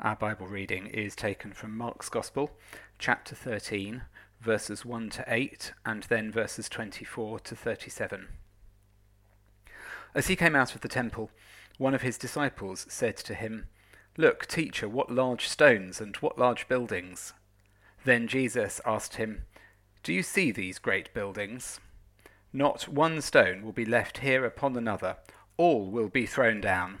Our Bible reading is taken from Mark's Gospel, chapter 13, verses 1 to 8, and then verses 24 to 37. As he came out of the temple, one of his disciples said to him, Look, teacher, what large stones and what large buildings. Then Jesus asked him, Do you see these great buildings? Not one stone will be left here upon another, all will be thrown down.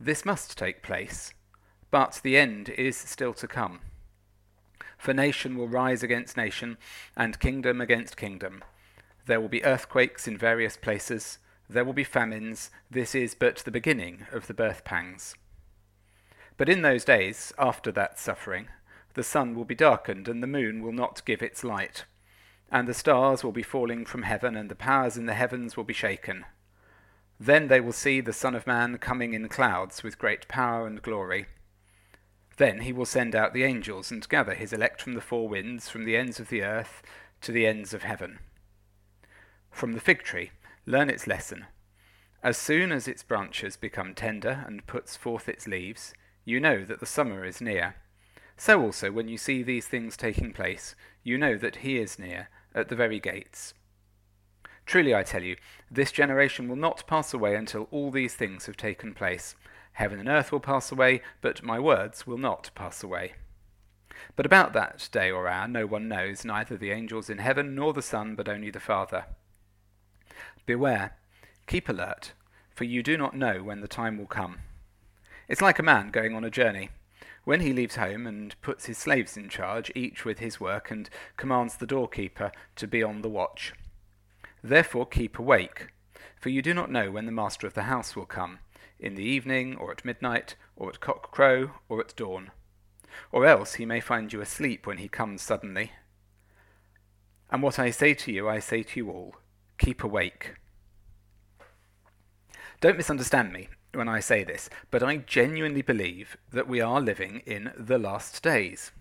this must take place, but the end is still to come. For nation will rise against nation, and kingdom against kingdom. There will be earthquakes in various places, there will be famines, this is but the beginning of the birth pangs. But in those days, after that suffering, the sun will be darkened, and the moon will not give its light, and the stars will be falling from heaven, and the powers in the heavens will be shaken. Then they will see the Son of Man coming in clouds with great power and glory. Then he will send out the angels and gather his elect from the four winds, from the ends of the earth to the ends of heaven. From the fig tree, learn its lesson. As soon as its branches become tender and puts forth its leaves, you know that the summer is near. So also, when you see these things taking place, you know that he is near, at the very gates. Truly I tell you, this generation will not pass away until all these things have taken place. Heaven and earth will pass away, but my words will not pass away. But about that day or hour no one knows, neither the angels in heaven nor the Son, but only the Father. Beware, keep alert, for you do not know when the time will come. It's like a man going on a journey. When he leaves home and puts his slaves in charge, each with his work, and commands the doorkeeper to be on the watch. Therefore keep awake, for you do not know when the master of the house will come, in the evening, or at midnight, or at cock crow, or at dawn. Or else he may find you asleep when he comes suddenly. And what I say to you, I say to you all keep awake. Don't misunderstand me when I say this, but I genuinely believe that we are living in the last days.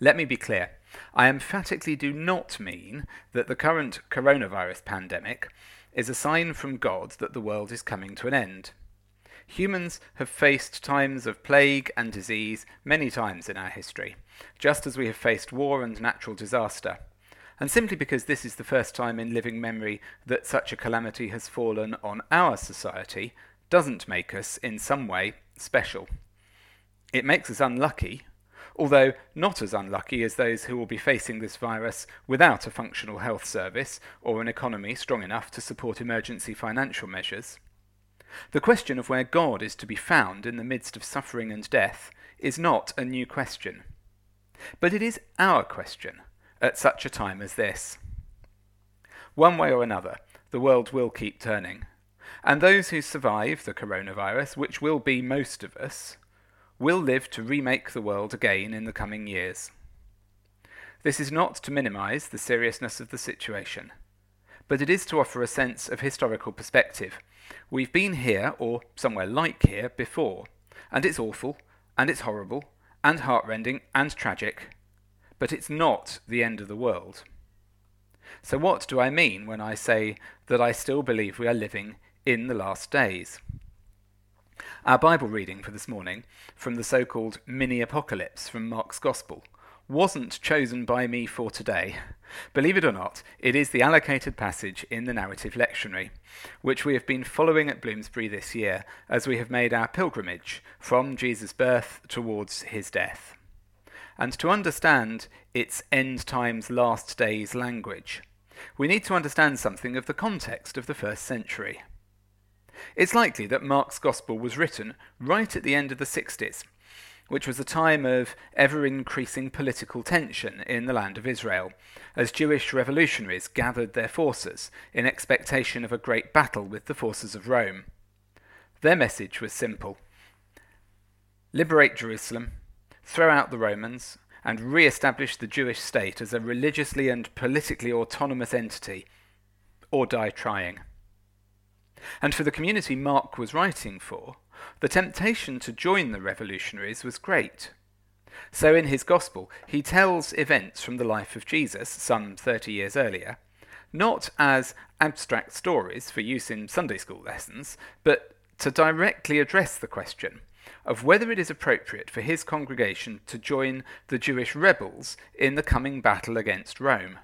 Let me be clear. I emphatically do not mean that the current coronavirus pandemic is a sign from God that the world is coming to an end. Humans have faced times of plague and disease many times in our history, just as we have faced war and natural disaster. And simply because this is the first time in living memory that such a calamity has fallen on our society doesn't make us, in some way, special. It makes us unlucky although not as unlucky as those who will be facing this virus without a functional health service or an economy strong enough to support emergency financial measures. The question of where God is to be found in the midst of suffering and death is not a new question. But it is our question at such a time as this. One way or another, the world will keep turning. And those who survive the coronavirus, which will be most of us, will live to remake the world again in the coming years. This is not to minimize the seriousness of the situation, but it is to offer a sense of historical perspective. We've been here, or somewhere like here, before, and it's awful, and it's horrible, and heartrending, and tragic, but it's not the end of the world. So, what do I mean when I say that I still believe we are living in the last days? Our Bible reading for this morning, from the so called mini apocalypse from Mark's Gospel, wasn't chosen by me for today. Believe it or not, it is the allocated passage in the narrative lectionary, which we have been following at Bloomsbury this year as we have made our pilgrimage from Jesus' birth towards his death. And to understand its end times, last days language, we need to understand something of the context of the first century. It's likely that Mark's Gospel was written right at the end of the 60s, which was a time of ever increasing political tension in the land of Israel, as Jewish revolutionaries gathered their forces in expectation of a great battle with the forces of Rome. Their message was simple liberate Jerusalem, throw out the Romans, and re establish the Jewish state as a religiously and politically autonomous entity, or die trying. And for the community Mark was writing for, the temptation to join the revolutionaries was great. So in his Gospel, he tells events from the life of Jesus, some 30 years earlier, not as abstract stories for use in Sunday school lessons, but to directly address the question of whether it is appropriate for his congregation to join the Jewish rebels in the coming battle against Rome.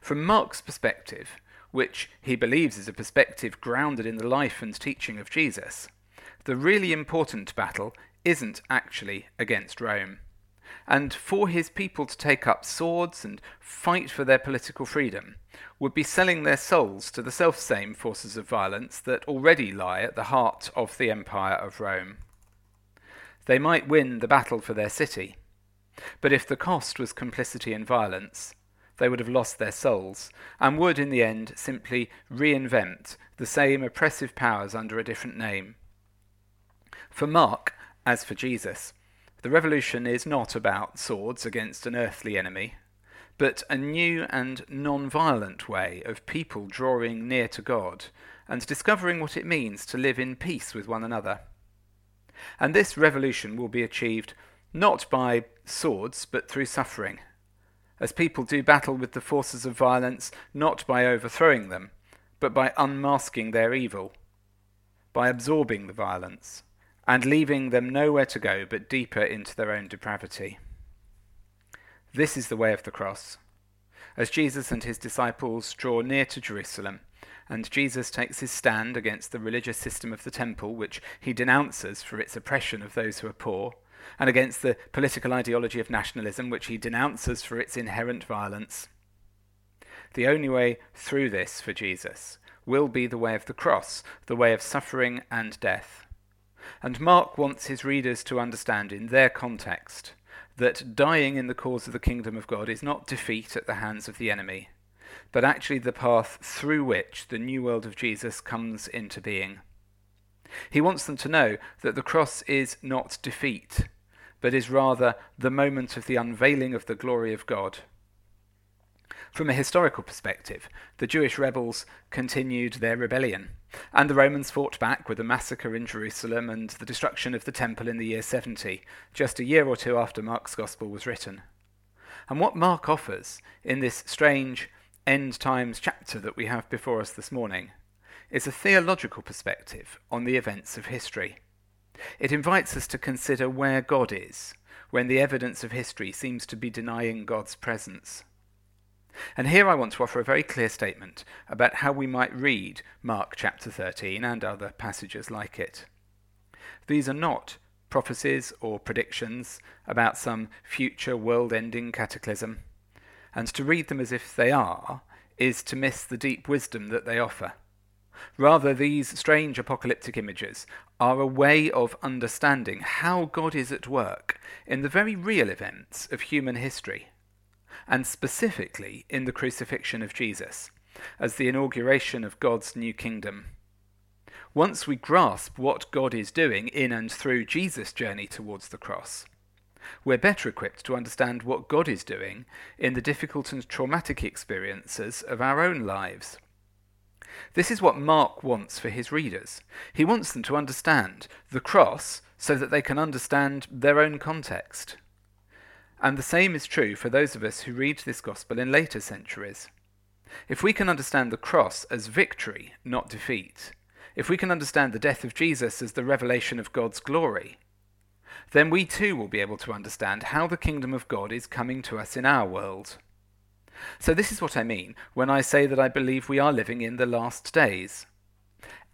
From Mark's perspective, which he believes is a perspective grounded in the life and teaching of Jesus, the really important battle isn't actually against Rome. And for his people to take up swords and fight for their political freedom would be selling their souls to the self-same forces of violence that already lie at the heart of the Empire of Rome. They might win the battle for their city, but if the cost was complicity in violence, they would have lost their souls, and would in the end simply reinvent the same oppressive powers under a different name. For Mark, as for Jesus, the revolution is not about swords against an earthly enemy, but a new and non violent way of people drawing near to God and discovering what it means to live in peace with one another. And this revolution will be achieved not by swords, but through suffering, as people do battle with the forces of violence not by overthrowing them, but by unmasking their evil, by absorbing the violence, and leaving them nowhere to go but deeper into their own depravity. This is the way of the cross. As Jesus and his disciples draw near to Jerusalem, and Jesus takes his stand against the religious system of the temple, which he denounces for its oppression of those who are poor, and against the political ideology of nationalism, which he denounces for its inherent violence. The only way through this for Jesus will be the way of the cross, the way of suffering and death. And Mark wants his readers to understand in their context that dying in the cause of the kingdom of God is not defeat at the hands of the enemy, but actually the path through which the new world of Jesus comes into being. He wants them to know that the cross is not defeat, but is rather the moment of the unveiling of the glory of God. From a historical perspective, the Jewish rebels continued their rebellion, and the Romans fought back with a massacre in Jerusalem and the destruction of the temple in the year 70, just a year or two after Mark's Gospel was written. And what Mark offers in this strange end times chapter that we have before us this morning is a theological perspective on the events of history. It invites us to consider where God is when the evidence of history seems to be denying God's presence. And here I want to offer a very clear statement about how we might read Mark chapter 13 and other passages like it. These are not prophecies or predictions about some future world ending cataclysm, and to read them as if they are is to miss the deep wisdom that they offer. Rather, these strange apocalyptic images are a way of understanding how God is at work in the very real events of human history and specifically in the crucifixion of Jesus, as the inauguration of God's new kingdom. Once we grasp what God is doing in and through Jesus' journey towards the cross, we're better equipped to understand what God is doing in the difficult and traumatic experiences of our own lives. This is what Mark wants for his readers. He wants them to understand the cross so that they can understand their own context. And the same is true for those of us who read this gospel in later centuries. If we can understand the cross as victory, not defeat, if we can understand the death of Jesus as the revelation of God's glory, then we too will be able to understand how the kingdom of God is coming to us in our world. So, this is what I mean when I say that I believe we are living in the last days.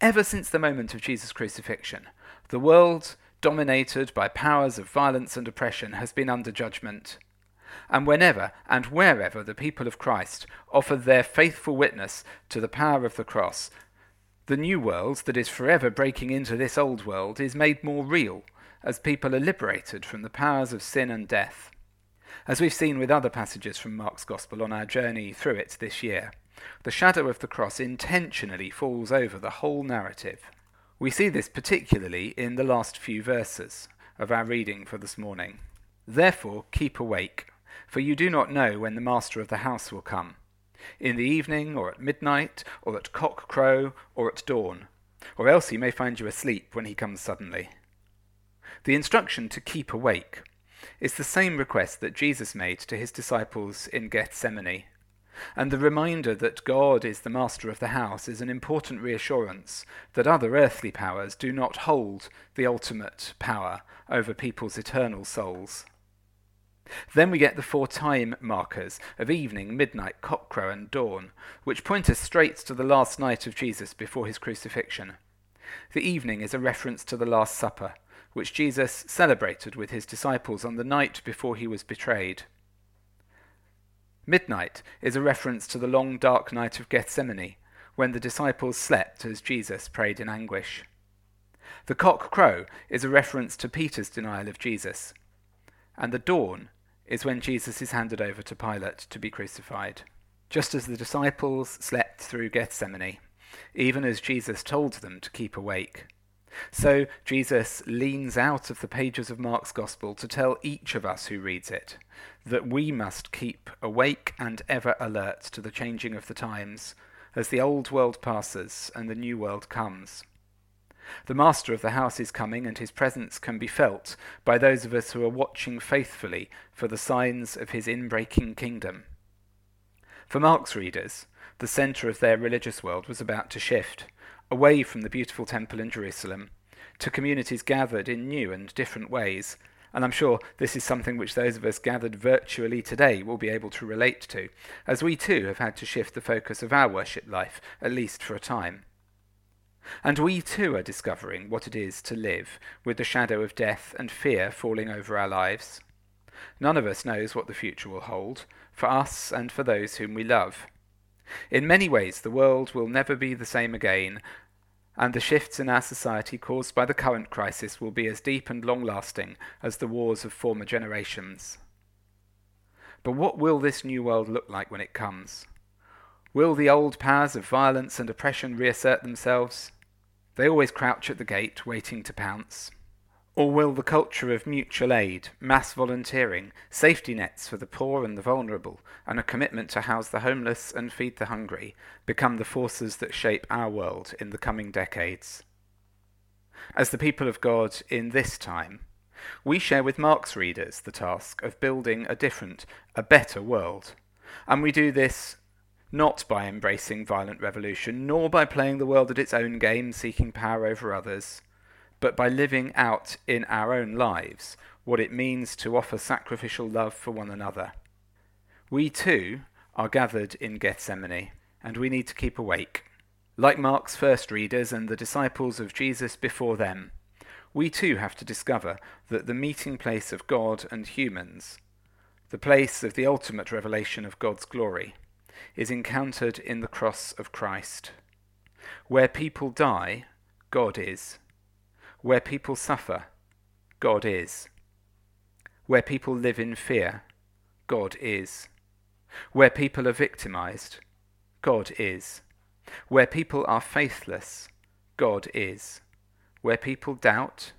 Ever since the moment of Jesus' crucifixion, the world dominated by powers of violence and oppression, has been under judgment. And whenever and wherever the people of Christ offer their faithful witness to the power of the cross, the new world that is forever breaking into this old world is made more real as people are liberated from the powers of sin and death. As we've seen with other passages from Mark's Gospel on our journey through it this year, the shadow of the cross intentionally falls over the whole narrative. We see this particularly in the last few verses, of our reading for this morning. Therefore, keep awake, for you do not know when the master of the house will come in the evening, or at midnight, or at cock crow, or at dawn, or else he may find you asleep when he comes suddenly. The instruction to keep awake is the same request that Jesus made to his disciples in Gethsemane. And the reminder that God is the master of the house is an important reassurance that other earthly powers do not hold the ultimate power over people's eternal souls. Then we get the four time markers of evening, midnight, cockcrow, and dawn, which point us straight to the last night of Jesus before his crucifixion. The evening is a reference to the Last Supper, which Jesus celebrated with his disciples on the night before he was betrayed. Midnight is a reference to the long dark night of Gethsemane, when the disciples slept as Jesus prayed in anguish. The cock crow is a reference to Peter's denial of Jesus, and the dawn is when Jesus is handed over to Pilate to be crucified. Just as the disciples slept through Gethsemane, even as Jesus told them to keep awake. So Jesus leans out of the pages of Mark's Gospel to tell each of us who reads it that we must keep awake and ever alert to the changing of the times as the old world passes and the new world comes. The master of the house is coming, and his presence can be felt by those of us who are watching faithfully for the signs of his inbreaking kingdom. For Mark's readers, the centre of their religious world was about to shift, away from the beautiful temple in Jerusalem, to communities gathered in new and different ways. And I'm sure this is something which those of us gathered virtually today will be able to relate to, as we too have had to shift the focus of our worship life, at least for a time. And we too are discovering what it is to live with the shadow of death and fear falling over our lives. None of us knows what the future will hold, for us and for those whom we love. In many ways, the world will never be the same again, and the shifts in our society caused by the current crisis will be as deep and long lasting as the wars of former generations. But what will this new world look like when it comes? Will the old powers of violence and oppression reassert themselves? They always crouch at the gate, waiting to pounce. Or will the culture of mutual aid, mass volunteering, safety nets for the poor and the vulnerable, and a commitment to house the homeless and feed the hungry become the forces that shape our world in the coming decades? As the people of God in this time, we share with Mark's readers the task of building a different, a better world. And we do this not by embracing violent revolution, nor by playing the world at its own game, seeking power over others, but by living out in our own lives what it means to offer sacrificial love for one another. We too are gathered in Gethsemane, and we need to keep awake. Like Mark's first readers and the disciples of Jesus before them, we too have to discover that the meeting place of God and humans, the place of the ultimate revelation of God's glory, is encountered in the cross of Christ. Where people die, God is. Where people suffer, God is. Where people live in fear, God is. Where people are victimized, God is. Where people are faithless, God is. Where people doubt,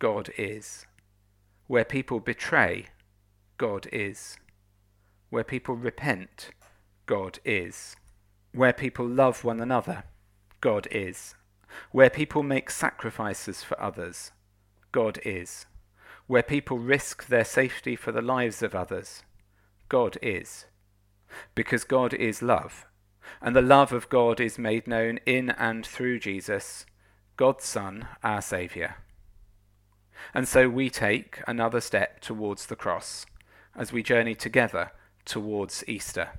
God is. Where people betray, God is. Where people repent, God is. Where people love one another, God is. Where people make sacrifices for others, God is. Where people risk their safety for the lives of others, God is. Because God is love, and the love of God is made known in and through Jesus, God's Son, our Saviour. And so we take another step towards the cross as we journey together towards Easter.